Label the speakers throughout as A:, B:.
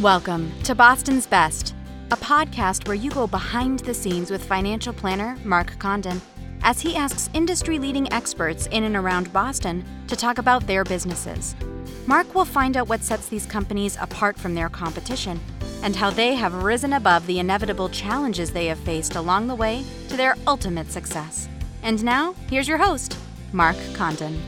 A: Welcome to Boston's Best, a podcast where you go behind the scenes with financial planner Mark Condon as he asks industry leading experts in and around Boston to talk about their businesses. Mark will find out what sets these companies apart from their competition and how they have risen above the inevitable challenges they have faced along the way to their ultimate success. And now, here's your host, Mark Condon.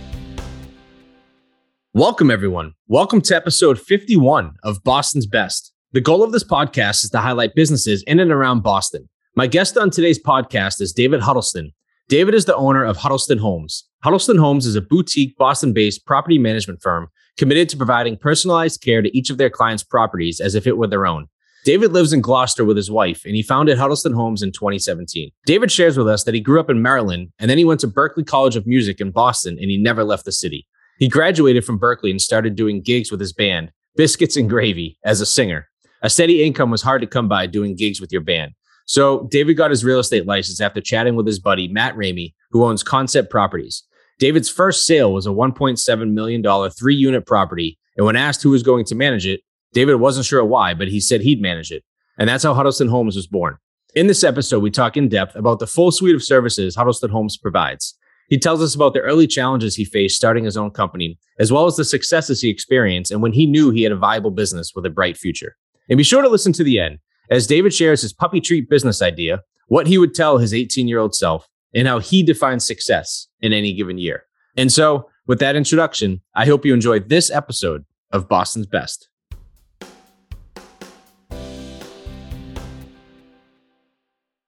B: Welcome, everyone. Welcome to episode 51 of Boston's Best. The goal of this podcast is to highlight businesses in and around Boston. My guest on today's podcast is David Huddleston. David is the owner of Huddleston Homes. Huddleston Homes is a boutique Boston based property management firm committed to providing personalized care to each of their clients' properties as if it were their own. David lives in Gloucester with his wife, and he founded Huddleston Homes in 2017. David shares with us that he grew up in Maryland, and then he went to Berklee College of Music in Boston, and he never left the city. He graduated from Berklee and started doing gigs with his band, Biscuits and Gravy, as a singer. A steady income was hard to come by doing gigs with your band. So David got his real estate license after chatting with his buddy, Matt Ramey, who owns Concept Properties. David's first sale was a $1.7 million three unit property. And when asked who was going to manage it, David wasn't sure why, but he said he'd manage it. And that's how Huddleston Homes was born. In this episode, we talk in depth about the full suite of services Huddleston Homes provides. He tells us about the early challenges he faced starting his own company, as well as the successes he experienced and when he knew he had a viable business with a bright future. And be sure to listen to the end as David shares his puppy treat business idea, what he would tell his 18 year old self, and how he defines success in any given year. And so, with that introduction, I hope you enjoyed this episode of Boston's Best.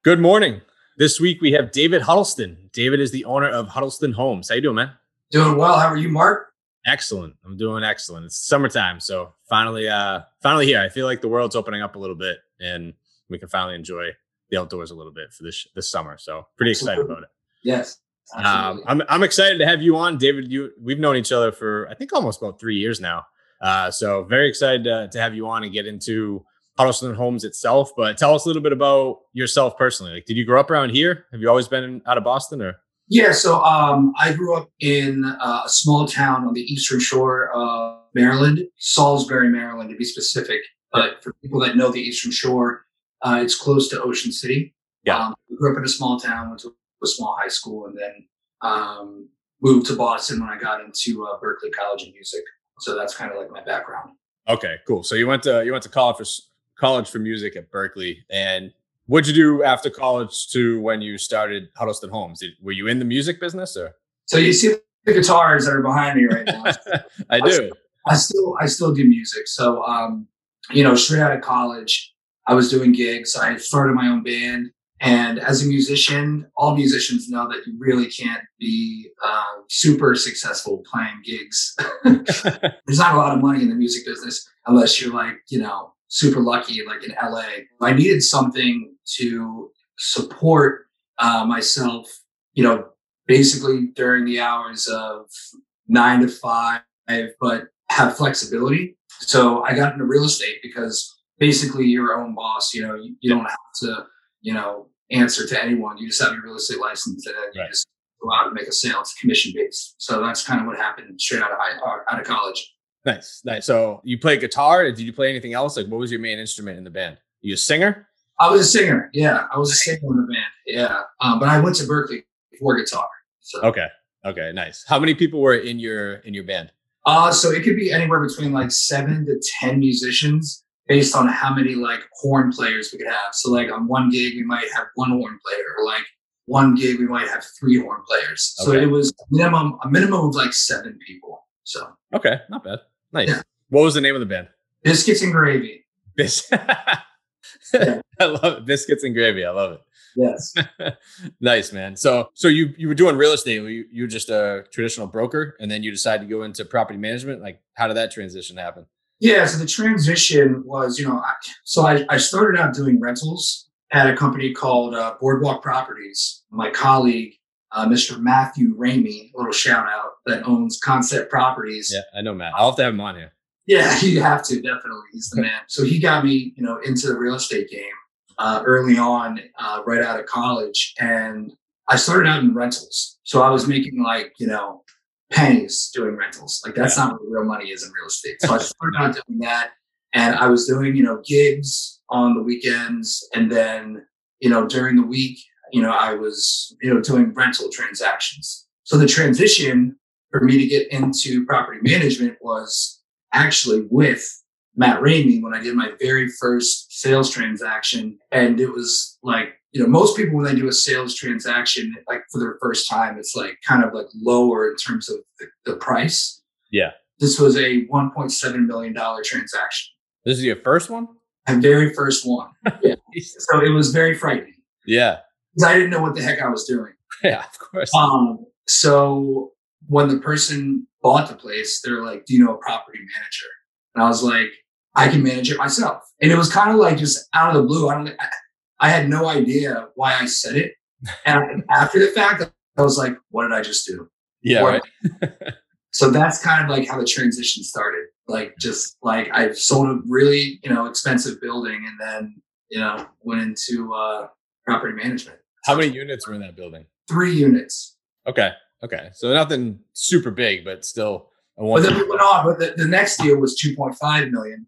B: Good morning. This week we have David Huddleston. David is the owner of Huddleston Homes. How you doing, man?
C: Doing well. How are you, Mark?
B: Excellent. I'm doing excellent. It's summertime, so finally, uh, finally here. I feel like the world's opening up a little bit, and we can finally enjoy the outdoors a little bit for this this summer. So pretty excited
C: Absolutely.
B: about it.
C: Yes.
B: Um, I'm I'm excited to have you on, David. You we've known each other for I think almost about three years now. Uh, so very excited to, to have you on and get into Huddleston Homes itself. But tell us a little bit about yourself personally. Like, did you grow up around here? Have you always been out of Boston, or
C: yeah. So um, I grew up in uh, a small town on the eastern shore of Maryland, Salisbury, Maryland, to be specific. But for people that know the eastern shore, uh, it's close to Ocean City.
B: Yeah.
C: Um, I grew up in a small town, went to a small high school, and then um, moved to Boston when I got into uh, Berklee College of Music. So that's kind of like my background.
B: Okay, cool. So you went to you went to college for college for music at Berklee, and what'd you do after college to when you started Huddleston Homes? Did, were you in the music business, or
C: So you see the guitars that are behind me right now.
B: I do.
C: I still I still do music. So um, you know, straight out of college, I was doing gigs. I started my own band. And as a musician, all musicians know that you really can't be uh, super successful playing gigs. There's not a lot of money in the music business unless you're like, you know, super lucky, like in LA. I needed something to support uh, myself, you know, basically during the hours of nine to five, but have flexibility. So I got into real estate because basically you're your own boss. You know, you, you don't have to, you know, answer to anyone. You just have your real estate license and then you just go out and make a sale. It's commission based. So that's kind of what happened straight out of high, uh, out of college.
B: Nice, nice. So you play guitar? Did you play anything else? Like, what was your main instrument in the band? you a singer?
C: I was a singer. Yeah, I was a singer in the band. Yeah, um, but I went to Berklee for guitar. So,
B: Okay, okay, nice. How many people were in your in your band?
C: uh, so it could be anywhere between like seven to ten musicians, based on how many like horn players we could have. So like on one gig we might have one horn player, or like one gig we might have three horn players. So it was minimum a minimum of like seven people. So
B: Okay, not bad. Nice.
C: Yeah.
B: What was the name of the band?
C: biscuits and gravy.
B: Bis-
C: Yeah.
B: I love it. Biscuits and gravy. I love it. Yes. nice, man. So, so you you were doing real estate. You you were just a traditional broker, and then you decided to go into property management. Like, how did that transition happen?
C: Yeah, so the transition was, you know, I, so I, I started out doing rentals at a company called uh, Boardwalk Properties. My colleague, uh, Mr. Matthew Ramey, a little shout out, that owns Concept Properties.
B: Yeah, I know, Matt. I'll have to have him on here.
C: Yeah, you have to definitely. He's the man. So he got me, you know, into the real estate game uh, early on, uh, right out of college, and I started out in rentals. So I was making like, you know, pennies doing rentals. Like that's not what real money is in real estate. So I started out doing that, And I was doing, you know, gigs on the weekends. And then, you know, during the week, you know, I was, you know, doing rental transactions. So the transition for me to get into property management was actually with Matt Ramey when I did my very first sales transaction. And it was like, you know, most people when they do a sales transaction, like for their first time, it's like kind of like lower in terms of the, the price.
B: Yeah.
C: This was a $1.7 million transaction.
B: This is your first one?
C: My very first one. Yeah. so it was very frightening.
B: Yeah.
C: I didn't know what the heck I was doing.
B: Yeah, of course.
C: Um, so when the person bought the place, they're like, Do you know a property manager? And I was like, I can manage it myself. And it was kind of like just out of the blue. I don't I, I had no idea why I said it. And after the fact, I was like, what did I just do?
B: Yeah. Right.
C: so that's kind of like how the transition started. Like just like I sold a really, you know, expensive building and then, you know, went into uh property management.
B: How many units were in that building?
C: Three units.
B: Okay. Okay. So nothing super big, but still
C: a one. But then we went on, but the, the next deal was 2.5 million.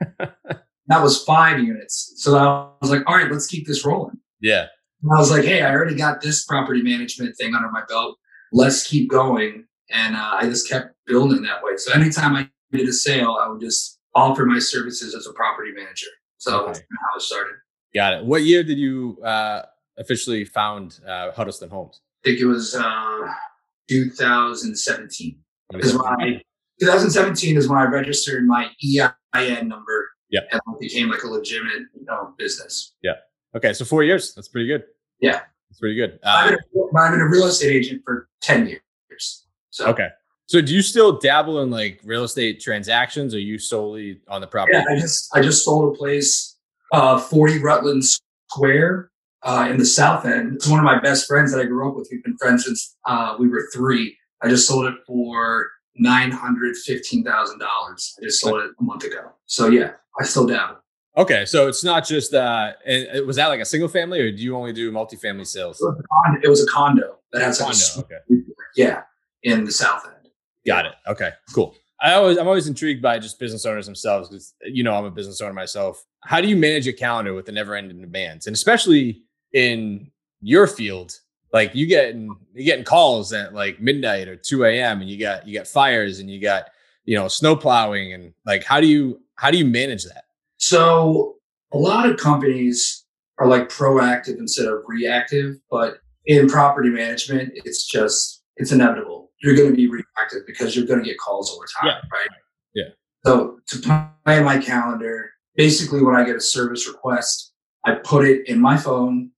C: that was five units. So I was like, all right, let's keep this rolling.
B: Yeah.
C: And I was like, hey, I already got this property management thing under my belt. Let's keep going. And uh, I just kept building that way. So anytime I did a sale, I would just offer my services as a property manager. So okay. that's how it started.
B: Got it. What year did you uh, officially found uh, Huddleston Homes?
C: I think it was uh, 2017. 2017 is when I registered my EIN number.
B: Yeah.
C: And it became like a legitimate you know, business.
B: Yeah. Okay. So four years. That's pretty good.
C: Yeah.
B: That's pretty good.
C: Uh, I've, been a, I've been a real estate agent for 10 years. So
B: okay. So do you still dabble in like real estate transactions or you solely on the property?
C: Yeah, I just I just sold a place, uh, 40 Rutland Square uh, in the South End. It's one of my best friends that I grew up with. We've been friends since uh, we were three. I just sold it for nine hundred fifteen thousand dollars. I just sold it a month ago. So yeah, I still dabble.
B: Okay, so it's not just uh, and was that like a single family, or do you only do multifamily sales?
C: It was a condo, was a condo that has like
B: condo. A, okay.
C: Yeah, in the South End.
B: Got it. Okay, cool. I always I'm always intrigued by just business owners themselves because you know I'm a business owner myself. How do you manage a calendar with the never-ending demands, and especially in your field, like you getting you getting calls at like midnight or 2 a.m. and you got you got fires and you got you know snow plowing and like how do you how do you manage that?
C: So a lot of companies are like proactive instead of reactive, but in property management, it's just it's inevitable. You're going to be reactive because you're going to get calls over time,
B: yeah.
C: right?
B: Yeah.
C: So to plan my calendar, basically when I get a service request, I put it in my phone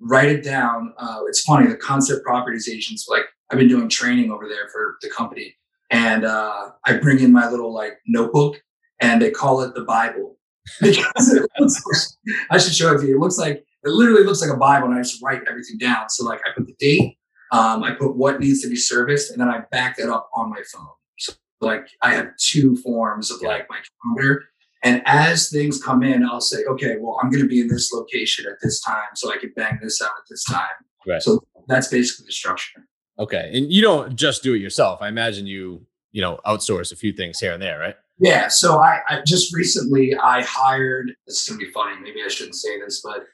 C: write it down. Uh, it's funny, the concept properties agents, like I've been doing training over there for the company. And uh, I bring in my little like notebook and they call it the Bible. because like, I should show it to you. It looks like, it literally looks like a Bible and I just write everything down. So like I put the date, um, I put what needs to be serviced, and then I back that up on my phone. So like I have two forms of like my calendar and as things come in, I'll say, okay, well, I'm going to be in this location at this time, so I can bang this out at this time.
B: Right.
C: So that's basically the structure.
B: Okay, and you don't just do it yourself. I imagine you, you know, outsource a few things here and there, right?
C: Yeah. So I, I just recently I hired. This is going to be funny. Maybe I shouldn't say this, but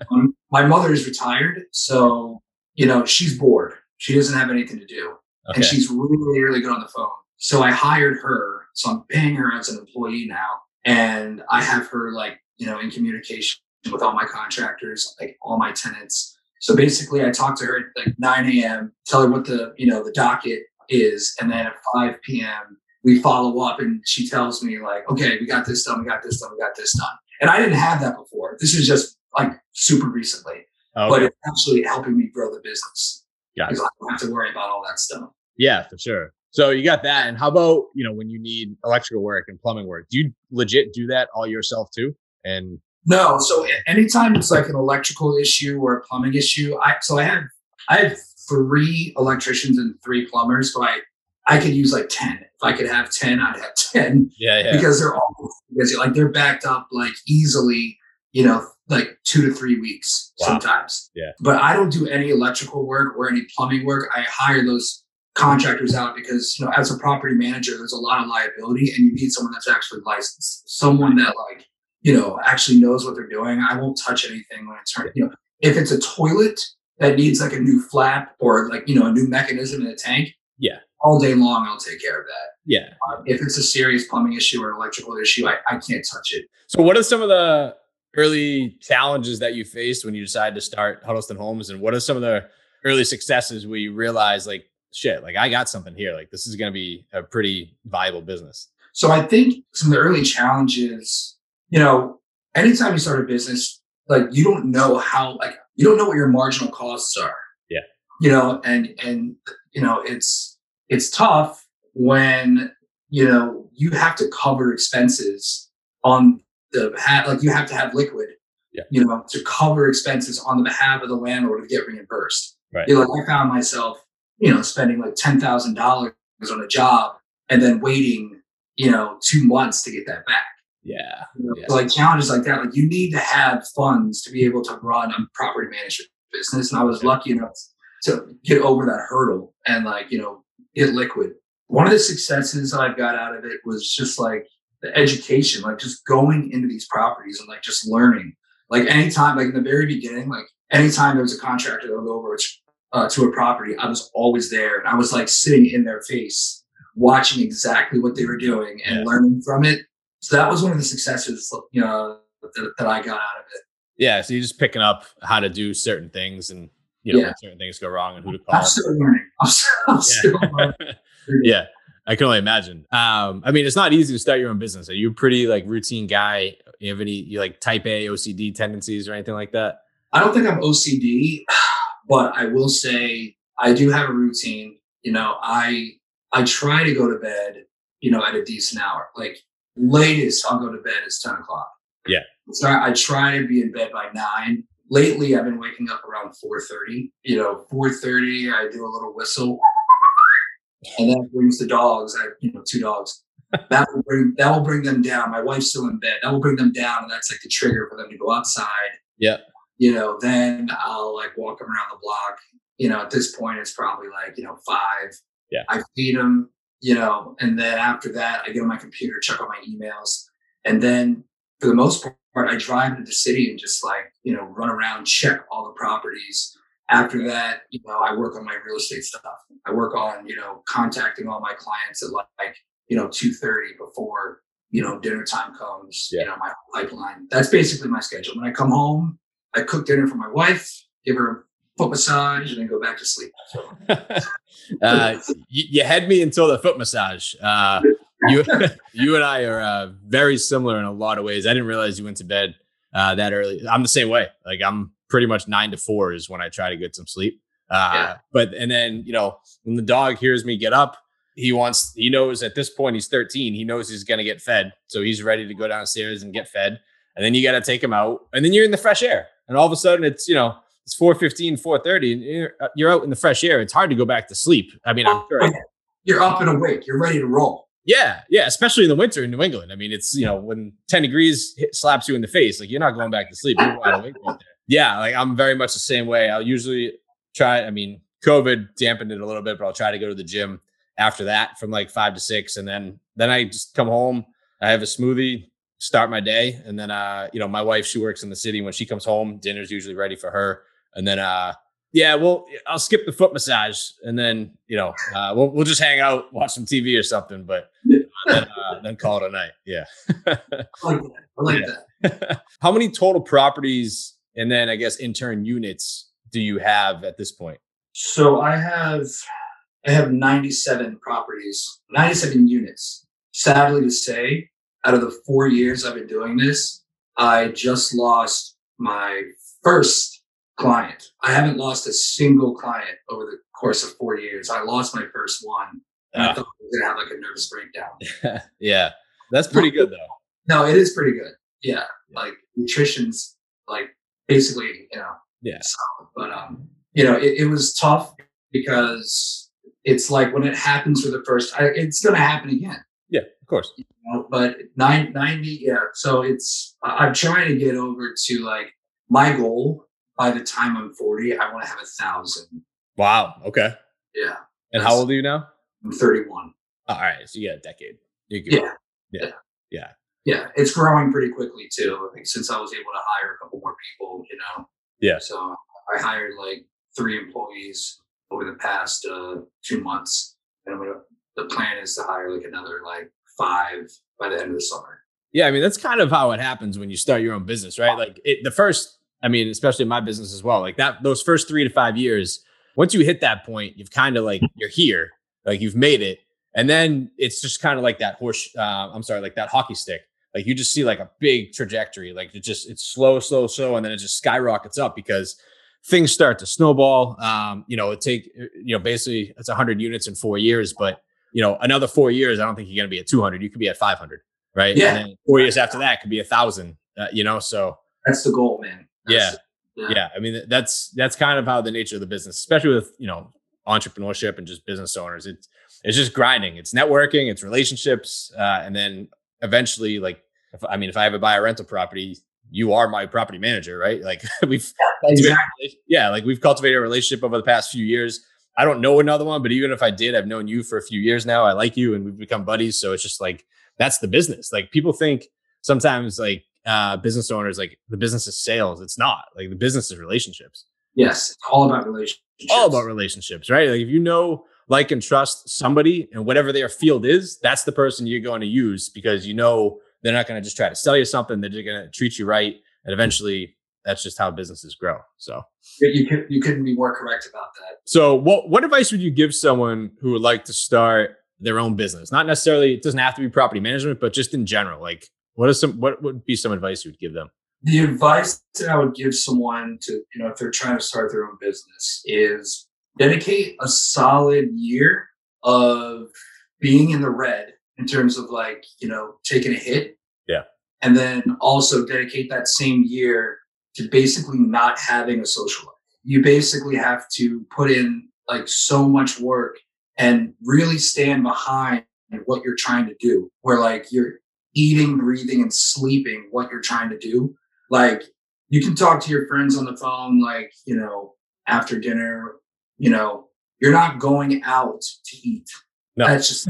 C: um, my mother is retired, so you know she's bored. She doesn't have anything to do, okay. and she's really, really good on the phone. So I hired her. So I'm paying her as an employee now and I have her like you know in communication with all my contractors, like all my tenants. So basically, I talk to her at like 9 a.m., tell her what the you know the docket is, and then at 5 p.m. we follow up, and she tells me like, okay, we got this done, we got this done, we got this done. And I didn't have that before. This is just like super recently, oh, okay. but it's actually helping me grow the business.
B: Yeah,
C: because I don't have to worry about all that stuff.
B: Yeah, for sure. So you got that. And how about, you know, when you need electrical work and plumbing work, do you legit do that all yourself too? And
C: no. So anytime it's like an electrical issue or a plumbing issue, I so I have I have three electricians and three plumbers. So I I could use like 10. If I could have 10, I'd have 10.
B: Yeah, yeah.
C: Because they're all busy. Like they're backed up like easily, you know, like two to three weeks wow. sometimes.
B: Yeah.
C: But I don't do any electrical work or any plumbing work. I hire those contractors out because you know as a property manager there's a lot of liability and you need someone that's actually licensed someone that like you know actually knows what they're doing. I won't touch anything when it's turned, you know if it's a toilet that needs like a new flap or like you know a new mechanism in a tank
B: yeah.
C: all day long i'll take care of that.
B: Yeah.
C: Uh, if it's a serious plumbing issue or electrical issue I, I can't touch it.
B: So what are some of the early challenges that you faced when you decided to start huddleston homes and what are some of the early successes where you realize like shit, like I got something here. Like this is going to be a pretty viable business.
C: So I think some of the early challenges, you know, anytime you start a business, like you don't know how, like you don't know what your marginal costs are.
B: Yeah.
C: You know, and and you know, it's it's tough when you know you have to cover expenses on the behalf, like you have to have liquid.
B: Yeah.
C: You know, to cover expenses on the behalf of the landlord to get reimbursed.
B: Right.
C: You know, like I found myself you know, spending like ten thousand dollars on a job and then waiting, you know, two months to get that back.
B: Yeah.
C: You know,
B: yeah.
C: So like challenges like that, like you need to have funds to be able to run a property management business. And I was lucky enough to get over that hurdle and like, you know, get liquid. One of the successes I've got out of it was just like the education, like just going into these properties and like just learning. Like anytime, like in the very beginning, like anytime there was a contractor that would go over, which uh, to a property, I was always there. And I was like sitting in their face, watching exactly what they were doing and yeah. learning from it. So that was one of the successes, you know, that, that, I got out of it.
B: Yeah. So you're just picking up how to do certain things and, you know, yeah. when certain things go wrong and who to call.
C: I'm still learning. I'm still, I'm yeah. still learning.
B: yeah. I can only imagine. Um, I mean, it's not easy to start your own business. Are you a pretty like routine guy? You have any you like type A OCD tendencies or anything like that?
C: I don't think I'm OCD. But I will say I do have a routine. You know, I I try to go to bed, you know, at a decent hour. Like latest I'll go to bed is 10 o'clock.
B: Yeah.
C: So I, I try to be in bed by nine. Lately I've been waking up around 4:30. You know, 4:30, I do a little whistle. And that brings the dogs. I you know, two dogs. that will bring that will bring them down. My wife's still in bed. That will bring them down, and that's like the trigger for them to go outside.
B: Yeah
C: you know, then I'll like walk them around the block. You know, at this point, it's probably like, you know, five.
B: Yeah.
C: I feed them, you know, and then after that, I get on my computer, check on my emails. And then for the most part, I drive into the city and just like, you know, run around, check all the properties. After that, you know, I work on my real estate stuff. I work on, you know, contacting all my clients at like, you know, 2.30 before, you know, dinner time comes, yeah. you know, my pipeline. That's basically my schedule. When I come home, I cook dinner for my wife, give her a foot massage, and then go back to sleep.
B: uh, you, you, had me until the foot massage. Uh, you, you and I are uh, very similar in a lot of ways. I didn't realize you went to bed uh, that early. I'm the same way. Like I'm pretty much nine to four is when I try to get some sleep. Uh, yeah. But and then you know when the dog hears me get up, he wants he knows at this point he's 13. He knows he's gonna get fed, so he's ready to go downstairs and get fed. And then you got to take him out, and then you're in the fresh air and all of a sudden it's you know it's 4.15 4.30 and you're, uh, you're out in the fresh air. It's hard to go back to sleep. I mean i'm sure.
C: you're up and awake. You're ready to roll.
B: Yeah yeah especially in the winter in new england. I mean it's you know when 10 degrees hit, slaps you in the face like you're not going back to sleep. You're wide awake right there. yeah like i'm very much the same way. I'll usually try i mean covid dampened it a little bit but i'll try to go to the gym after that from like five to six and then then i just come home. I have a smoothie start my day. And then, uh, you know, my wife, she works in the city. When she comes home, dinner's usually ready for her. And then, uh, yeah, well, I'll skip the foot massage, and then you know, uh, we'll we'll just hang out, watch some TV or something. But then, uh, then call it a night. Yeah.
C: I like that. I like yeah.
B: that. How many total properties and then I guess intern units do you have at this point?
C: So I have I have 97 properties, 97 units. Sadly to say, out of the four years I've been doing this, I just lost my first client. I haven't lost a single client over the course of four years. I lost my first one. And I ah. thought I was gonna have like a nervous breakdown.
B: yeah. That's pretty good though.
C: No, it is pretty good. Yeah. Like nutrition's like basically, you know,
B: yeah.
C: Solid. But um, you know, it, it was tough because it's like when it happens for the first I, it's gonna happen again.
B: Yeah, course.
C: You know, but nine, 90, yeah. So it's, I'm trying to get over to like my goal by the time I'm 40, I want to have a thousand.
B: Wow. Okay.
C: Yeah.
B: And how old are you now?
C: I'm 31.
B: Oh, all right, so you got a decade. Good.
C: Yeah.
B: Yeah. Yeah.
C: Yeah. It's growing pretty quickly too. I think since I was able to hire a couple more people, you know.
B: Yeah.
C: So I hired like three employees over the past uh, two months, and I'm gonna, the plan is to hire like another like five by the end of the summer.
B: Yeah, I mean that's kind of how it happens when you start your own business, right? Like it, the first, I mean, especially in my business as well. Like that, those first three to five years, once you hit that point, you've kind of like you're here, like you've made it, and then it's just kind of like that horse. Uh, I'm sorry, like that hockey stick. Like you just see like a big trajectory. Like it just it's slow, slow, slow, and then it just skyrockets up because things start to snowball. Um, you know, it take you know basically it's 100 units in four years, but you know another four years, I don't think you're going to be at 200. You could be at 500, right?
C: Yeah.
B: And then four years after that could be a thousand. Uh, you know, so
C: That's the goal, man. That's-
B: yeah. I mean that's that's kind of how the nature of the business, especially with you know entrepreneurship and just business owners. It's it's just grinding. It's networking. It's relationships, uh, and then eventually, like, if, I mean, if I ever buy a rental property, you are my property manager, right? Like we've
C: Exactly.
B: yeah, like we've cultivated a relationship over the past few years. I don't know another one, but even if I did, I've known you for a few years now. I like you and we've become buddies. So it's just like that's the business. Like people think sometimes like uh business owners like the business is sales. It's not. Like the business is relationships.
C: Yes, it's all about relationships.
B: All about relationships, right? Like if you know, like and trust somebody and whatever their field is, that's the person you're going to use because you know they're not going to just try to sell you something. They're just going to treat you right. And eventually that's just how businesses grow. So
C: You, could, you couldn't be more correct about that.
B: So, what what advice would you give someone who would like to start their own business? Not necessarily it doesn't have to be property management, but just in general. Like, what is some what would be some advice you would give them?
C: The advice that I would give someone to, you know, if they're trying to start their own business is dedicate a solid year of being in the red in terms of like, you know, taking a hit.
B: Yeah.
C: And then also dedicate that same year to basically not having a social life. You basically have to put in like so much work and really stand behind what you're trying to do. Where like you're eating, breathing, and sleeping what you're trying to do. Like you can talk to your friends on the phone, like, you know, after dinner, you know, you're not going out to eat.
B: No.
C: That's just,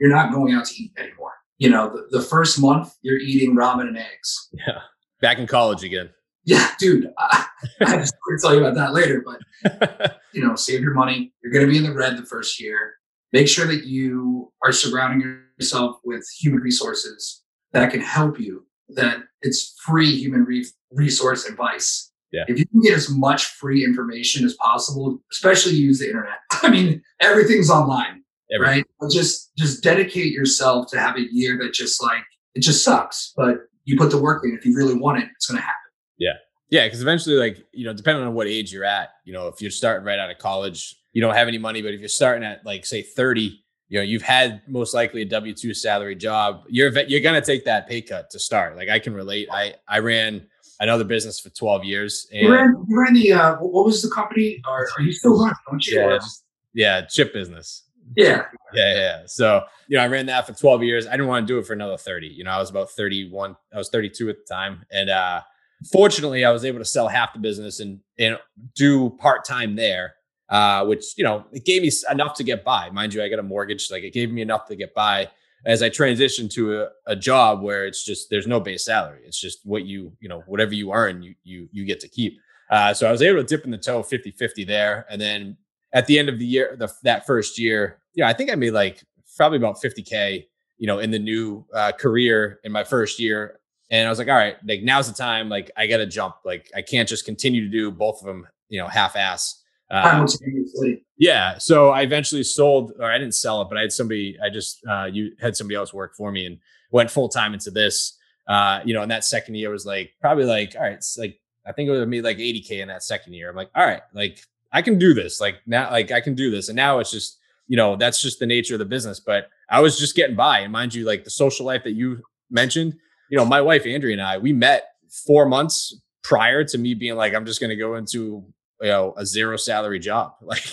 C: you're not going out to eat anymore. You know, the, the first month you're eating ramen and eggs.
B: Yeah, back in college again.
C: Yeah, dude, I, I just going to tell you about that later, but you know, save your money. You're going to be in the red the first year. Make sure that you are surrounding yourself with human resources that can help you. That it's free human re- resource advice.
B: Yeah.
C: If you can get as much free information as possible, especially use the internet. I mean, everything's online,
B: Everything.
C: right? But just just dedicate yourself to have a year that just like it just sucks, but you put the work in. If you really want it, it's going to happen.
B: Yeah, Yeah, because eventually, like you know, depending on what age you're at, you know, if you're starting right out of college, you don't have any money. But if you're starting at like say 30, you know, you've had most likely a W two salary job. You're you're gonna take that pay cut to start. Like I can relate. I I ran another business for 12 years, and
C: You ran, you ran the uh, what was the company? Or are you still running? Don't you?
B: yeah, just- yeah, chip business.
C: yeah.
B: Yeah, yeah. So, you know, I ran that for 12 years. I didn't want to do it for another 30. You know, I was about 31. I was 32 at the time. And uh fortunately, I was able to sell half the business and and do part-time there. Uh, which, you know, it gave me enough to get by. Mind you, I got a mortgage, like it gave me enough to get by as I transitioned to a, a job where it's just there's no base salary. It's just what you, you know, whatever you earn, you you you get to keep. Uh, so I was able to dip in the toe 50-50 there. And then at the end of the year, the, that first year, yeah, I think I made like probably about 50K, you know, in the new uh, career in my first year. And I was like, all right, like now's the time. Like I got to jump. Like I can't just continue to do both of them, you know, half ass.
C: Simultaneously.
B: yeah. So I eventually sold, or I didn't sell it, but I had somebody, I just, uh, you had somebody else work for me and went full time into this. Uh, you know, and that second year was like, probably like, all right, it's like, I think it would made like 80K in that second year. I'm like, all right, like I can do this. Like now, like I can do this. And now it's just, you know, that's just the nature of the business. But I was just getting by. And mind you, like the social life that you mentioned, you know, my wife, Andrea, and I, we met four months prior to me being like, I'm just going to go into, you know, a zero salary job. Like,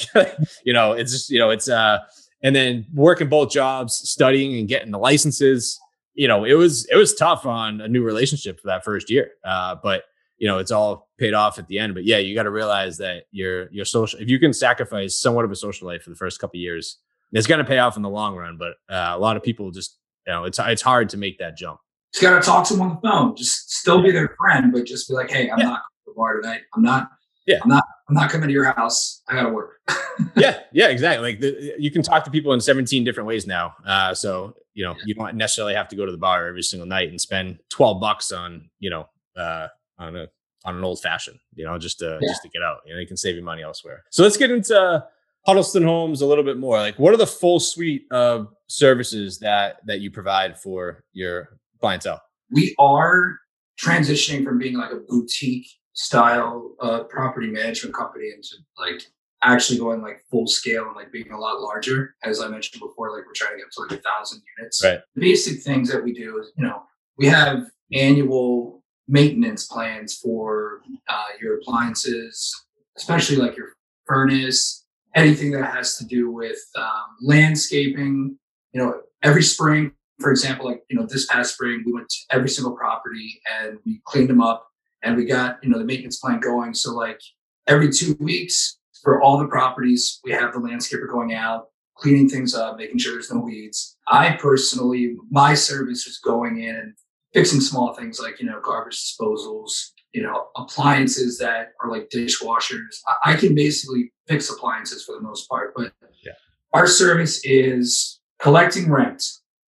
B: you know, it's just, you know, it's, uh, and then working both jobs, studying and getting the licenses, you know, it was, it was tough on a new relationship for that first year. Uh, but, you know, it's all paid off at the end. But yeah, you got to realize that your your social if you can sacrifice somewhat of a social life for the first couple years, it's going to pay off in the long run. But uh, a lot of people just you know it's it's hard to make that jump.
C: Just got to talk to them on the phone. Just still be their friend, but just be like, hey, I'm yeah. not going to the bar tonight. I'm not. Yeah. I'm not. I'm not coming to your house. I got to work.
B: yeah. Yeah. Exactly. Like the, you can talk to people in 17 different ways now. Uh, so you know yeah. you don't necessarily have to go to the bar every single night and spend 12 bucks on you know uh, on a on an old fashioned, you know, just to yeah. just to get out. You know, you can save you money elsewhere. So let's get into Huddleston Homes a little bit more. Like, what are the full suite of services that that you provide for your clientele?
C: We are transitioning from being like a boutique style uh, property management company into like actually going like full scale and like being a lot larger. As I mentioned before, like we're trying to get to like a thousand units.
B: Right.
C: The basic things that we do is, you know, we have annual maintenance plans for uh, your appliances, especially like your furnace, anything that has to do with um, landscaping. You know, every spring, for example, like you know, this past spring, we went to every single property and we cleaned them up, and we got you know the maintenance plan going. So like every two weeks for all the properties, we have the landscaper going out, cleaning things up, making sure there's no weeds. I personally, my service is going in and fixing small things like you know garbage disposals you know appliances that are like dishwashers i, I can basically fix appliances for the most part but yeah. our service is collecting rent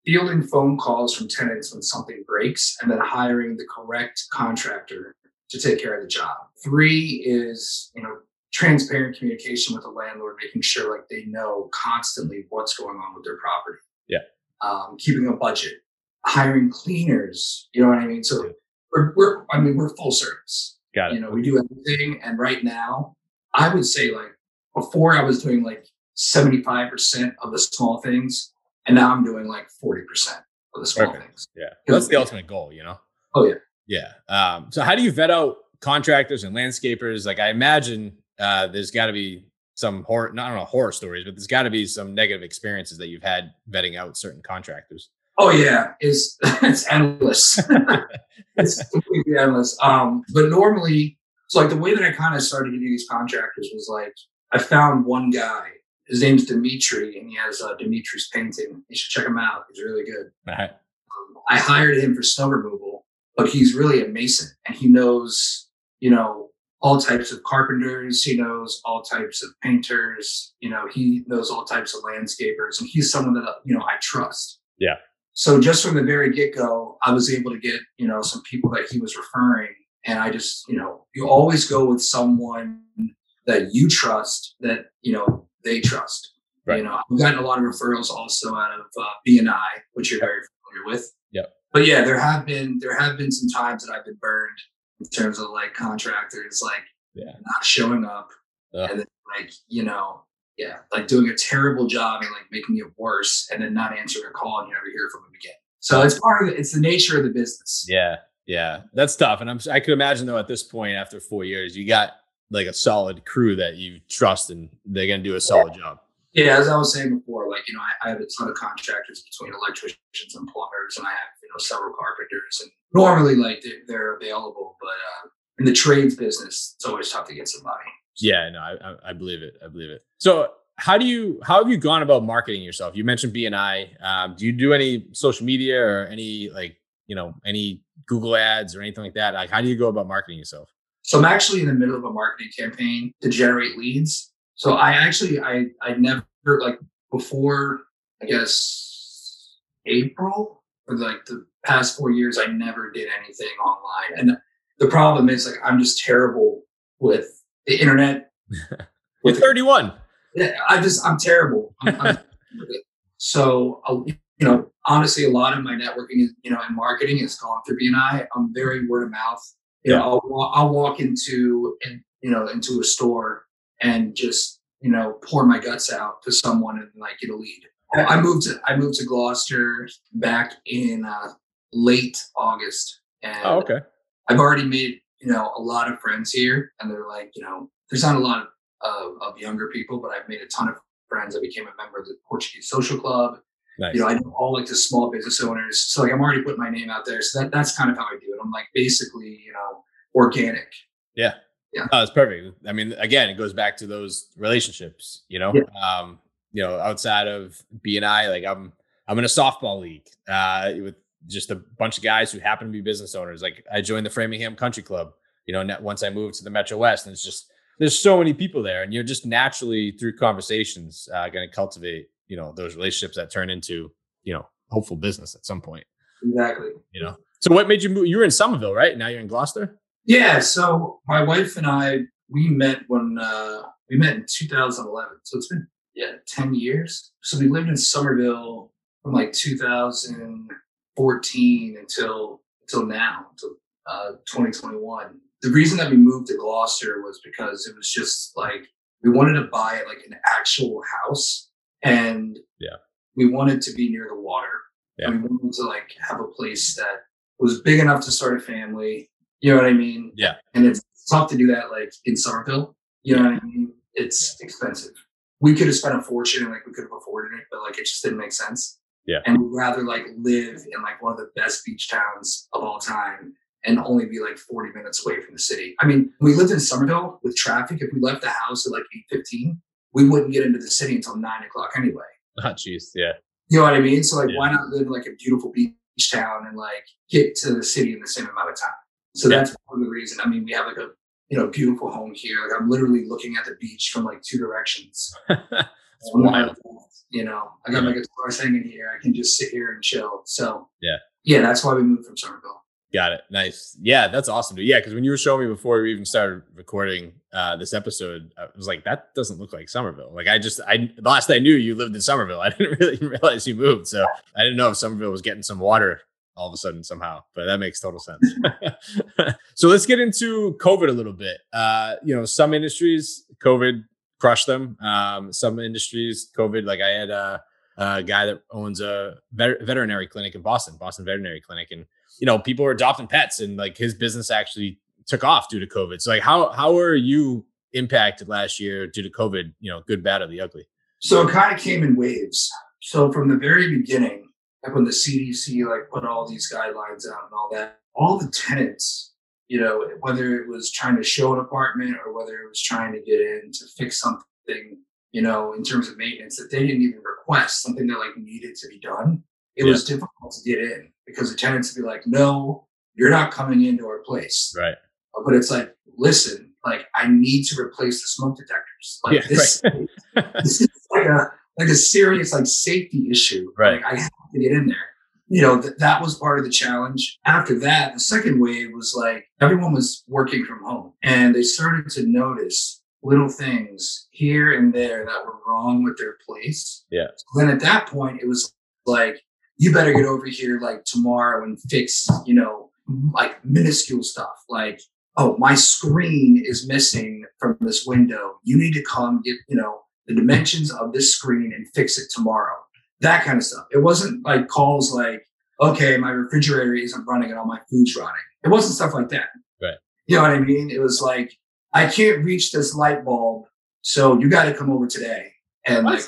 C: fielding phone calls from tenants when something breaks and then hiring the correct contractor to take care of the job three is you know transparent communication with the landlord making sure like they know constantly what's going on with their property
B: yeah
C: um, keeping a budget hiring cleaners. You know what I mean? So we're, we're I mean, we're full service.
B: Got it.
C: You know, we do everything. And right now, I would say like before I was doing like 75% of the small things. And now I'm doing like 40% of the small Perfect. things.
B: Yeah. That's the ultimate goal, you know?
C: Oh, yeah.
B: Yeah. Um, so how do you vet out contractors and landscapers? Like I imagine uh, there's got to be some horror, not I don't know horror stories, but there's got to be some negative experiences that you've had vetting out certain contractors.
C: Oh yeah, it's it's endless. it's completely endless. Um, but normally, so like the way that I kind of started getting these contractors was like I found one guy. His name's Dimitri, and he has uh, Dimitri's painting. You should check him out. He's really good.
B: Um,
C: I hired him for snow removal, but he's really a mason, and he knows you know all types of carpenters. He knows all types of painters. You know, he knows all types of landscapers, and he's someone that you know I trust.
B: Yeah.
C: So just from the very get go, I was able to get, you know, some people that he was referring. And I just, you know, you always go with someone that you trust that, you know, they trust. Right. You know, I've gotten a lot of referrals also out of uh, BNI, which you're very familiar with.
B: Yeah.
C: But yeah, there have been there have been some times that I've been burned in terms of like contractors like
B: yeah.
C: not showing up, and then like you know yeah, like doing a terrible job and like making it worse, and then not answering a call and you never hear from them again. So it's part of it. It's the nature of the business.
B: Yeah, yeah, that's tough. And I'm I could imagine though at this point after four years, you got like a solid crew that you trust and they're gonna do a solid
C: yeah.
B: job.
C: Yeah, as I was saying before, like you know, I, I, have a ton of contractors between electricians and plumbers, and I have you know several carpenters, and normally like they're, they're available, but uh, in the trades business, it's always tough to get somebody.
B: Yeah, no, I, I believe it. I believe it. So how do you how have you gone about marketing yourself? You mentioned BNI. Um, do you do any social media or any like you know any Google ads or anything like that? Like, how do you go about marketing yourself?
C: So I'm actually in the middle of a marketing campaign to generate leads. So I actually I I never like before I guess April for like the past four years I never did anything online. And the problem is like I'm just terrible with the internet.
B: You're 31.
C: Yeah, I just I'm terrible. I'm, I'm, so uh, you know, honestly, a lot of my networking, is, you know, and marketing is gone through BNI. I'm very word of mouth. You know, I'll, I'll walk into and you know into a store and just you know pour my guts out to someone and like get a lead. I moved to I moved to Gloucester back in uh, late August, and
B: oh, okay.
C: I've already made you know a lot of friends here, and they're like you know there's not a lot of, of, of younger people, but I've made a ton of friends. I became a member of the Portuguese Social Club. Nice. You know, I know all like the small business owners. So like I'm already putting my name out there. So that that's kind of how I do it. I'm like basically, you know, organic.
B: Yeah.
C: Yeah.
B: No, that's perfect. I mean, again, it goes back to those relationships, you know,
C: Yeah.
B: um, you know, outside of BNI, like I'm, I'm in a softball league, uh, with just a bunch of guys who happen to be business owners. Like I joined the Framingham Country Club, you know, once I moved to the Metro West and it's just, there's so many people there and you're just naturally through conversations, uh, going to cultivate, you know, those relationships that turn into, you know, hopeful business at some point,
C: Exactly.
B: you know? So what made you move? You were in Somerville, right? Now you're in Gloucester.
C: Yeah. So my wife and I, we met when uh, we met in 2011. So it's been yeah 10 years. So we lived in Somerville from like 2014 until until now, until uh, 2021. The reason that we moved to Gloucester was because it was just like we wanted to buy like an actual house, and
B: Yeah.
C: we wanted to be near the water.
B: Yeah.
C: We wanted to like have a place that was big enough to start a family. You know what I mean?
B: Yeah.
C: And it's tough to do that like in Somerville. You know what I mean? It's expensive. We could have spent a fortune and like we could have afforded it, but like it just didn't make sense.
B: Yeah.
C: And we'd rather like live in like one of the best beach towns of all time and only be like 40 minutes away from the city. I mean, we lived in Somerville with traffic. If we left the house at like 8:15, we wouldn't get into the city until nine o'clock anyway.
B: Ah, jeez. Yeah.
C: You know what I mean? So like,
B: Yeah.
C: why not live in like a beautiful beach town and like get to the city in the same amount of time? So
B: Yeah.
C: that's one of the reason. I mean, we have like a you know beautiful home here. Like I'm literally looking at the beach from like two directions.
B: Wild.
C: You know, I got my guitar hanging here. I can just sit here and chill. So
B: Yeah.
C: yeah, that's why we moved from Somerville.
B: Got it. Nice. Yeah, that's awesome, dude. Yeah, because when you were showing me before we even started recording uh, this episode, I was like, that doesn't look like Somerville. Like, I just, I the last I knew, you lived in Somerville. I didn't really realize you moved, so I didn't know if Somerville was getting some water all of a sudden somehow. But that makes total sense. so let's get into COVID a little bit. Uh, you know, some industries, COVID crushed them. Um, some industries, COVID, like I had a, a guy that owns a vet- veterinary clinic in Boston, Boston Veterinary Clinic, and you know, people are adopting pets and like his business actually took off due to COVID. So like how how were you impacted last year due to COVID, you know, good, bad, or the ugly?
C: So it kind of came in waves. So from the very beginning, like when the CDC like put all these guidelines out and all that, all the tenants, you know, whether it was trying to show an apartment or whether it was trying to get in to fix something, you know, in terms of maintenance that they didn't even request, something that like needed to be done. It was difficult to get in because the tenants would be like, no, you're not coming into our place.
B: Right.
C: Uh, but it's like, listen, like I need to replace the smoke detectors. Like
B: Yeah,
C: this, this is like a like a serious like safety issue.
B: Right.
C: Like, I have to get in there. You know, th- that was part of the challenge. After that, the second wave was like everyone was working from home and they started to notice little things here and there that were wrong with their place.
B: Yeah.
C: So then at that point, it was like, you better get over here like tomorrow and fix, you know, like minuscule stuff like oh, my screen is missing from this window. You need to come get, you know, the dimensions of this screen and fix it tomorrow. That kind of stuff. It wasn't like calls like, okay, my refrigerator isn't running and all my food's rotting. It wasn't stuff like that.
B: Right.
C: You know what I mean? It was like, I can't reach this light bulb, so you got to come over today. And like,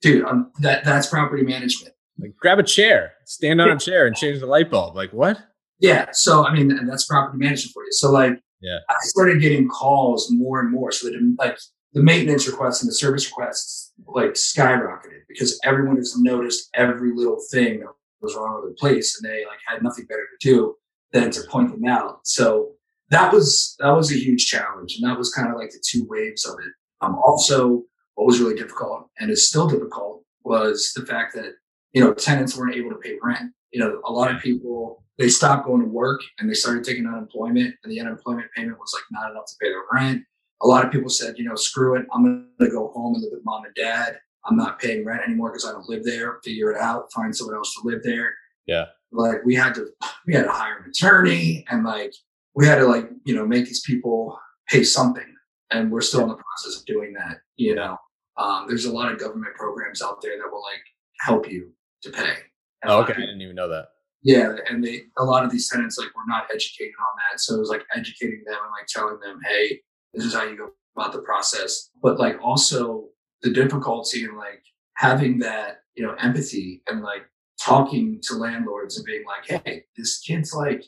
C: dude, um, that that's property management.
B: Like grab a chair, stand on a chair and change the light bulb. Like what?
C: Yeah. So I mean, and that's property management for you. So like,
B: Yeah.
C: I started getting calls more and more. So that like the maintenance requests and the service requests like skyrocketed because everyone has noticed every little thing that was wrong with the place, and they like had nothing better to do than to point them out. So that was that was a huge challenge, and that was kind of like the two waves of it. Um, also, what was really difficult and is still difficult was the fact that you know tenants weren't able to pay rent. You know, a lot of people they stopped going to work and they started taking unemployment, and the unemployment payment was like not enough to pay their rent. A lot of people said, you know, screw it, I'm going to go home and live with mom and dad. I'm not paying rent anymore because I don't live there. Figure it out, find someone else to live there.
B: Yeah.
C: Like we had to, we had to hire an attorney, and like we had to like you know make these people pay something, and we're still in the process of doing that. You know, um, there's a lot of government programs out there that will like help you to pay. And
B: Oh, okay. I didn't even know that.
C: yeah, and they a lot of these tenants like were not educated on that, so it was like educating them and like telling them, hey, this is how you go about the process. But like also the difficulty in like having that you know empathy and like talking to landlords and being like, hey, this kid's like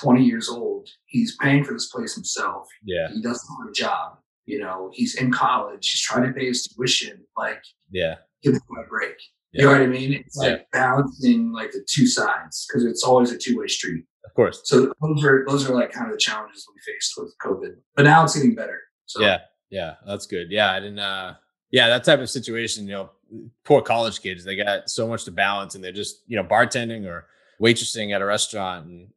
C: 20 years old. He's paying for this place himself.
B: Yeah.
C: He doesn't have a job. You know, he's in college. He's trying to pay his tuition. Like,
B: Yeah.
C: give him a break.
B: Yeah.
C: You know what I mean? It's
B: Yeah.
C: like balancing like the two sides because it's always a two way street.
B: Of course.
C: So those are those are like kind of the challenges we faced with COVID. But now it's getting better. So
B: Yeah. Yeah. That's good. Yeah. I didn't, uh, yeah, that type of situation, you know, poor college kids, they got so much to balance and they're just, you know, bartending or waitressing at a restaurant and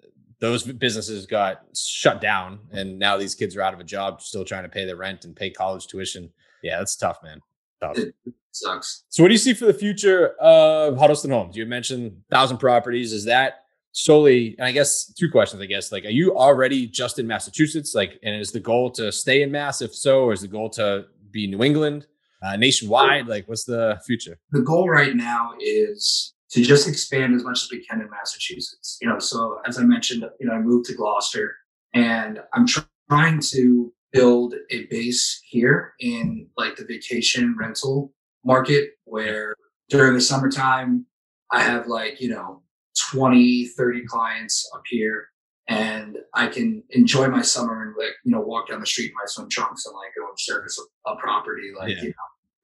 B: those businesses got shut down and now these kids are out of a job still trying to pay their rent and pay college tuition. Yeah, that's tough, man. Tough.
C: it sucks.
B: So, what do you see for the future of Huddleston Homes? You mentioned thousand properties. Is that solely? And I guess two questions. I guess like, are you already just in Massachusetts? Like, and is the goal to stay in Mass? If so, or is the goal to be New England, uh, nationwide? Like, what's the future?
C: the goal right now is to just expand as much as we can in Massachusetts. You know, so as I mentioned, you know, I moved to Gloucester and I'm tr- trying to build a base here in like the vacation rental market where during the summertime I have like, you know, 20, 30 clients up here and I can enjoy my summer and like, you know, walk down the street in my swim trunks and like go and service a, a property like,
B: Yeah.
C: you know,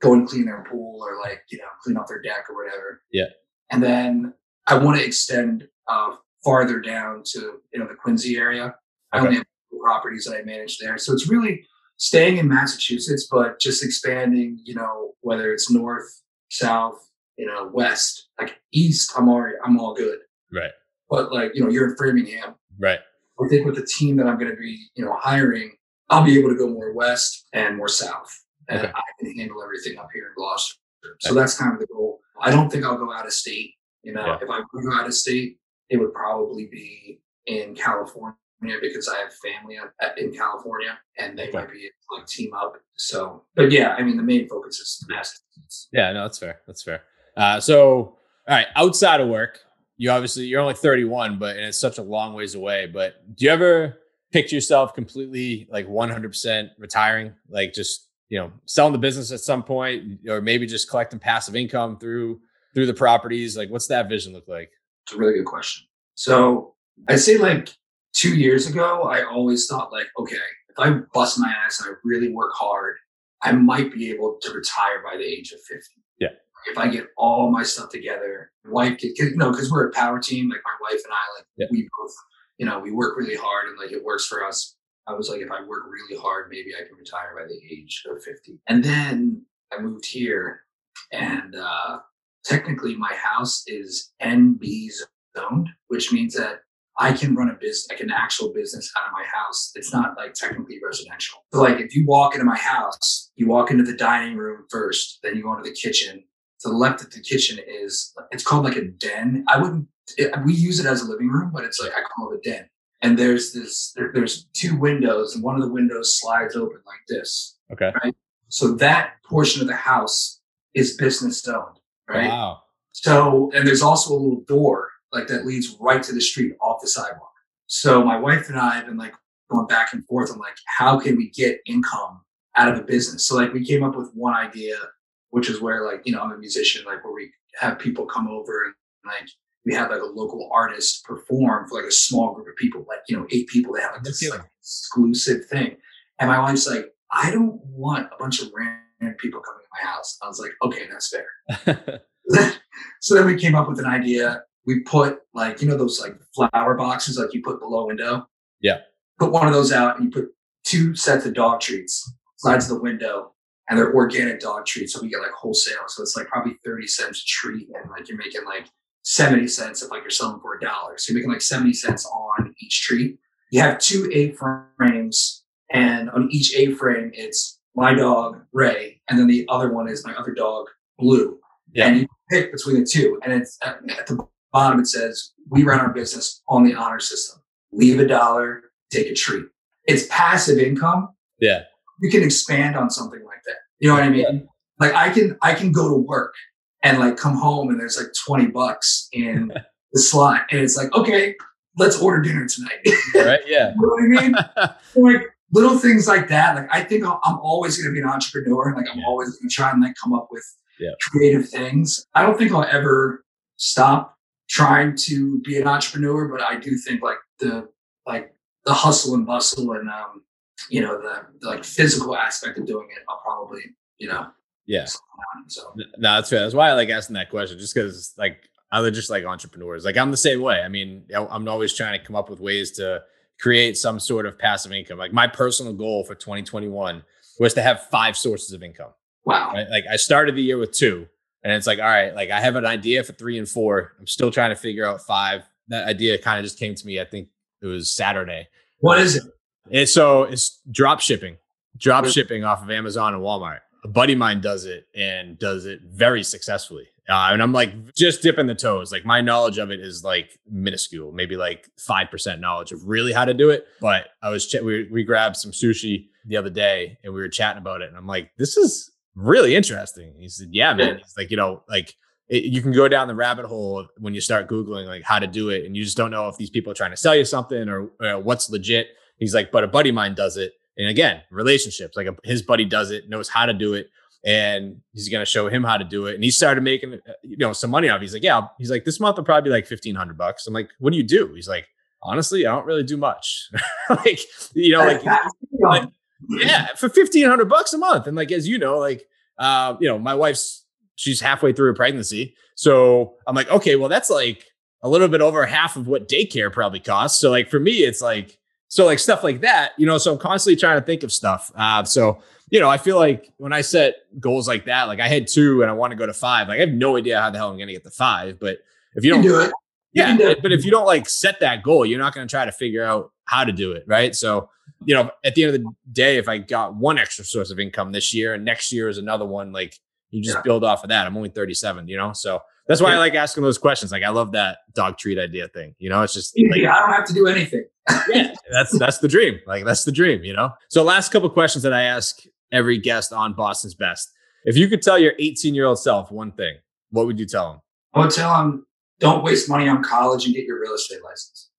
C: go and clean their pool or like, you know, clean off their deck or whatever.
B: Yeah.
C: And then I want to extend uh, farther down to, you know, the Quincy area. I only have properties that I manage there. So it's really staying in Massachusetts, but just expanding, you know, whether it's north, south, you know, west, like east, I'm already, I'm all good.
B: Right.
C: But like, you know, you're in Framingham.
B: Right.
C: I think with the team that I'm going to be, you know, hiring, I'll be able to go more west and more south, and
B: Okay.
C: I can handle everything up here in Gloucester. So that's kind of the goal. I don't think I'll go out of state. You know,
B: Yeah.
C: if I go out of state, it would probably be in California because I have family in California, and they
B: Okay.
C: might be able to like team up. So, but yeah, I mean, the main focus is Massachusetts.
B: Yeah, no, that's fair. That's fair. Uh, so, all right, outside of work, you obviously you're only 31, but and it's such a long ways away. But do you ever picture yourself completely like 100% retiring, like just you know selling the business at some point, or maybe just collecting passive income through through the properties? Like, what's that vision look like?
C: It's a really good question. So I say like two years ago, I always thought like, okay, if I bust my ass and I really work hard, I might be able to retire by the age of 50.
B: Yeah.
C: If I get all my stuff together, wife cause, you know, cause we're a power team, like my wife and I, like
B: Yeah.
C: we both, you know, we work really hard and like it works for us. I was like, if I work really hard, maybe I can retire by the age of 50. And then I moved here and, uh, technically my house is NB zoned, which means that I can run a business, like an actual business out of my house. It's not like technically residential. So like if you walk into my house, you walk into the dining room first, then you go into the kitchen. To the left of the kitchen is it's called like a den. I wouldn't it, we use it as a living room, but it's like I call it a den. And there's this there, there's two windows, and one of the windows slides open like this.
B: Okay. Right.
C: So that portion of the house is business zoned, right?
B: Wow.
C: So, and there's also a little door like that leads right to the street off the sidewalk. So my wife and I have been like going back and forth on like how can we get income out of a business. So like we came up with one idea, which is where like you know I'm a musician, like where we have people come over and like we have like a local artist perform for like a small group of people, like you know eight people. They have like this like exclusive thing. And my wife's like, I don't want a bunch of random people coming to my house. I was like, okay, that's fair. so then we came up with an idea. We put like, you know, those like flower boxes like you put below window.
B: Yeah.
C: Put one of those out and you put two sets of dog treats sides of the window and they're organic dog treats. So we get like wholesale. So it's like probably 30 cents a treat. And like you're making like 70 cents if like you're selling for a dollar. So you're making like 70 cents on each treat. You have two A frames and on each A frame, it's my dog, Ray. And then the other one is my other dog, Blue.
B: Yeah.
C: And you pick between the two. And it's at, at the bottom, it says, we run our business on the honor system. Leave a dollar, take a treat. It's passive income.
B: yeah.
C: You can expand on something like that. You know what I mean? Like I can, I can go to work and like come home and there's like 20 bucks in the slot. And it's like, okay, let's order dinner tonight.
B: Right. Yeah.
C: You know what I mean? like little things like that. Like I think I'm always going to be an entrepreneur. Like I'm
B: Yeah.
C: always going to try and like come up with
B: Yeah.
C: creative things. I don't think I'll ever stop trying to be an entrepreneur, but I do think like the like the hustle and bustle and um, you know the, the like physical aspect of doing it, I'll probably you know
B: Yeah.
C: So
B: No, that's fair. That's why I like asking that question, just because like I just like entrepreneurs. Like I'm the same way. I mean, I'm always trying to come up with ways to create some sort of passive income. Like my personal goal for 2021 was to have five sources of income.
C: wow,
B: Right? Like I started the year with two, and it's like, all right, like I have an idea for three and four. I'm still trying to figure out five. That idea kind of just came to me. I think it was Saturday.
C: what is it?
B: And so it's drop shipping, drop shipping off of Amazon and Walmart. A buddy of mine does it and does it very successfully. Uh, and I'm like just dipping the toes. Like my knowledge of it is like minuscule, maybe like 5% knowledge of really how to do it. But I was, ch- we, we grabbed some sushi the other day and we were chatting about it. And I'm like, this is really interesting. He said, yeah, man. He's like, you know, like it, you can go down the rabbit hole when you start Googling like how to do it. And you just don't know if these people are trying to sell you something or, or what's legit. He's like, but a buddy of mine does it. And again, relationships, like a, his buddy does it, knows how to do it. And he's going to show him how to do it. And he started making, uh, you know, some money off. He's like, yeah, he's like, this month will probably be like 1500 bucks. I'm like, what do you do? He's like, honestly, I don't really do much. like, you know, like, like, yeah, for 1500 bucks a month. And like, as you know, like, uh, you know, my wife's, she's halfway through her pregnancy. So I'm like, okay, well, that's like a little bit over half of what daycare probably costs. So like for me, it's like, so like stuff like that, you know, so I'm constantly trying to think of stuff. Uh, so, you know, I feel like when I set goals like that, like I had two and I want to go to five, like I have no idea how the hell I'm going to get to five, but if you
C: You
B: don't
C: can do it.
B: Yeah,
C: do it.
B: but if you don't like set that goal, you're not going to try to figure out how to do it, right? So, you know, at the end of the day, if I got one extra source of income this year and next year is another one, like you just
C: Yeah.
B: build off of that. I'm only 37, you know, so that's why I like asking those questions. Like I love that dog treat idea thing. You know, it's just like
C: I don't have to do anything.
B: yeah, that's that's the dream. Like that's the dream, you know. So last couple questions that I ask every guest on Boston's Best. If you could tell your 18 year old self one thing, what would you tell him?
C: I would tell them don't waste money on college and get your real estate license.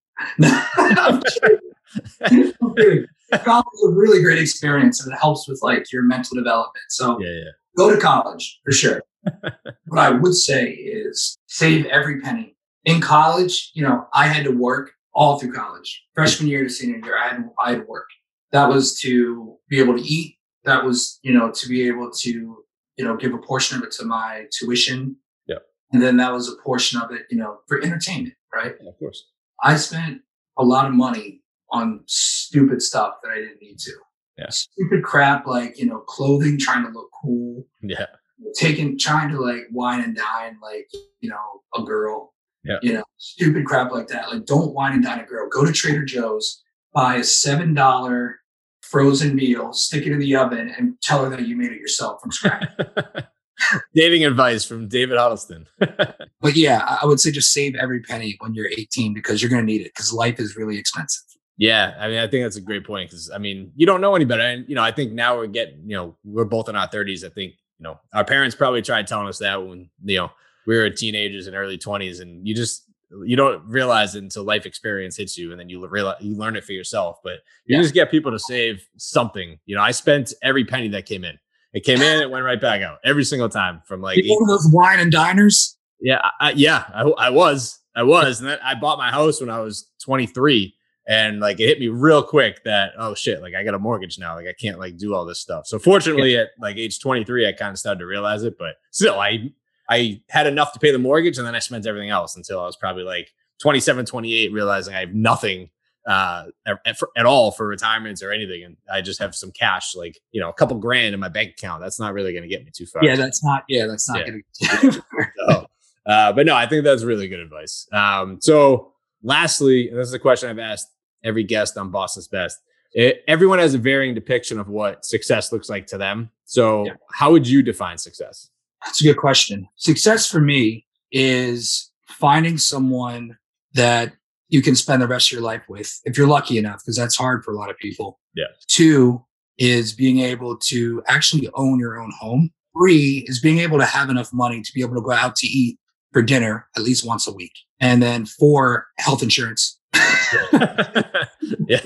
C: College is a really great experience and it helps with like your mental development. So
B: Yeah, yeah.
C: go to college for sure. what I would say is save every penny. In college, you know, I had to work all through college. Freshman year to senior year, I had I had to work. That was to be able to eat. That was, you know, to be able to, you know, give a portion of it to my tuition.
B: Yeah.
C: And then that was a portion of it, you know, for entertainment, right?
B: Yeah, of course.
C: I spent a lot of money on stupid stuff that I didn't need to.
B: Yeah.
C: Stupid crap like, you know, clothing, trying to look cool,
B: Yeah.
C: taking trying to like wine and dine like you know a girl
B: Yeah.
C: you know stupid crap like that like don't wine and dine a girl go to trader joe's buy a seven dollar frozen meal stick it in the oven and tell her that you made it yourself from scratch
B: Dating advice from David Huddleston.
C: but yeah I- would say just save every penny when you're 18 because you're going to need it because life is really expensive
B: yeah, I mean, I think that's a great point because I mean, you don't know any better, and you know, I think now we're getting, you know, we're both in our thirties. I think you know, our parents probably tried telling us that when you know we were teenagers and early twenties, and you just you don't realize it until life experience hits you, and then you realize you learn it for yourself. But you
C: Yeah.
B: just get people to save something. You know, I spent every penny that came in. It came in, it went right back out every single time from like
C: those wine and diners
B: Yeah, I, I- yeah, I, I was, I was, and then I bought my house when I was 23, and like it hit me real quick that oh shit, like I got a mortgage now, like I can't like do all this stuff. So fortunately, at like age 23, I kind of started to realize it, but still, I I had enough to pay the mortgage, and then I spent everything else until I was probably like 27, 28, realizing I have nothing uh at, at all for retirements or anything and i just have some cash like you know a couple grand in my bank account that's not really going to get me too far
C: yeah that's not yeah that's not
B: Yeah.
C: going to
B: so, uh, but no, I think that's really good advice. Um, so, lastly, and this is a question I've asked every guest on Boston's Best. It, everyone has a varying depiction of what success looks like to them. So,
C: Yeah.
B: how would you define success?
C: That's a good question. Success for me is finding someone that you can spend the rest of your life with, if you're lucky enough, because that's hard for a lot of people.
B: Yeah.
C: Two is being able to actually own your own home. Three is being able to have enough money to be able to go out to eat for dinner at least once a week. And then four, health insurance.
B: yeah,
C: That's
B: yeah,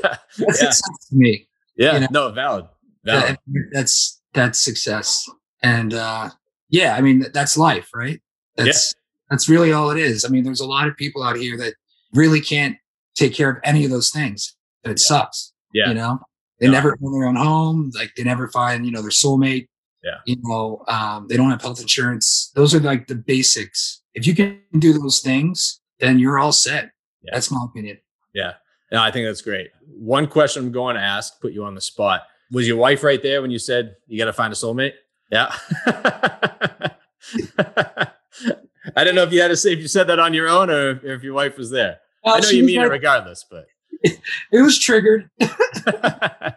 C: success to me.
B: yeah.
C: you know,
B: no, valid, valid.
C: That- that's that's success. And uh yeah, I mean that's life, right? That's that's really all it is. I mean, there's a lot of people out here that really can't take care of any of those things. And it
B: Yeah.
C: sucks.
B: Yeah.
C: You know, they
B: No,
C: never own their own home. Like they never find, you know, their soulmate.
B: Yeah.
C: You know, um, they don't have health insurance. Those are like the basics. If you can do those things, then you're all set.
B: Yeah.
C: That's my opinion.
B: Yeah. No, I think that's great. One question I'm going to ask, put you on the spot. Was your wife right there when you said you got to find a soulmate? Yeah. I don't know if you had to say if you said that on your own or if, if your wife was there. I
C: Uh,
B: know you mean it regardless, but
C: it was triggered.
B: I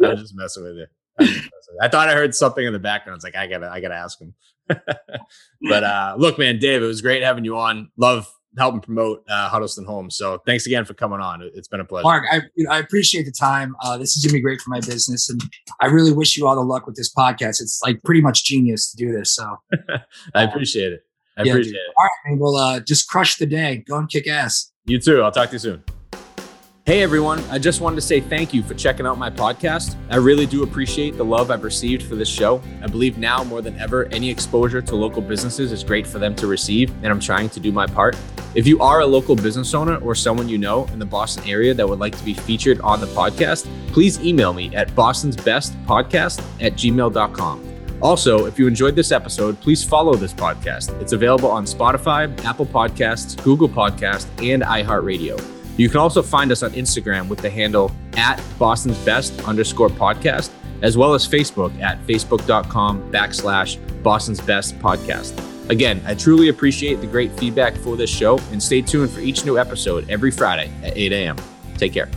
B: was just messing with you. I'm just messing with you. I thought I heard something in the background. It's like I gotta, I gotta ask him. but uh, look, man, Dave, it was great having you on. Love helping promote uh, Huddleston Homes. So thanks again for coming on. It- It's been a pleasure.
C: Mark, I, I appreciate the time. Uh, this is going to be great for my business. And I really wish you all the luck with this podcast. It's like pretty much genius to do this. So,
B: I appreciate it. I
C: Yeah,
B: appreciate
C: dude.
B: it.
C: All right, man, well, uh, just crush the day. Go and kick ass.
B: You too. I'll talk to you soon. Hey everyone, I just wanted to say thank you for checking out my podcast. I really do appreciate the love I've received for this show. I believe now more than ever, any exposure to local businesses is great for them to receive, and I'm trying to do my part. If you are a local business owner or someone you know in the Boston area that would like to be featured on the podcast, please email me at bostonsbestpodcast at gmail.com. Also, if you enjoyed this episode, please follow this podcast. It's available on Spotify, Apple Podcasts, Google Podcasts, and iHeartRadio. You can also find us on Instagram with the handle at Boston's Best underscore podcast, as well as Facebook at facebook.com backslash Boston's Best podcast. Again, I truly appreciate the great feedback for this show and stay tuned for each new episode every Friday at 8 a.m. Take care.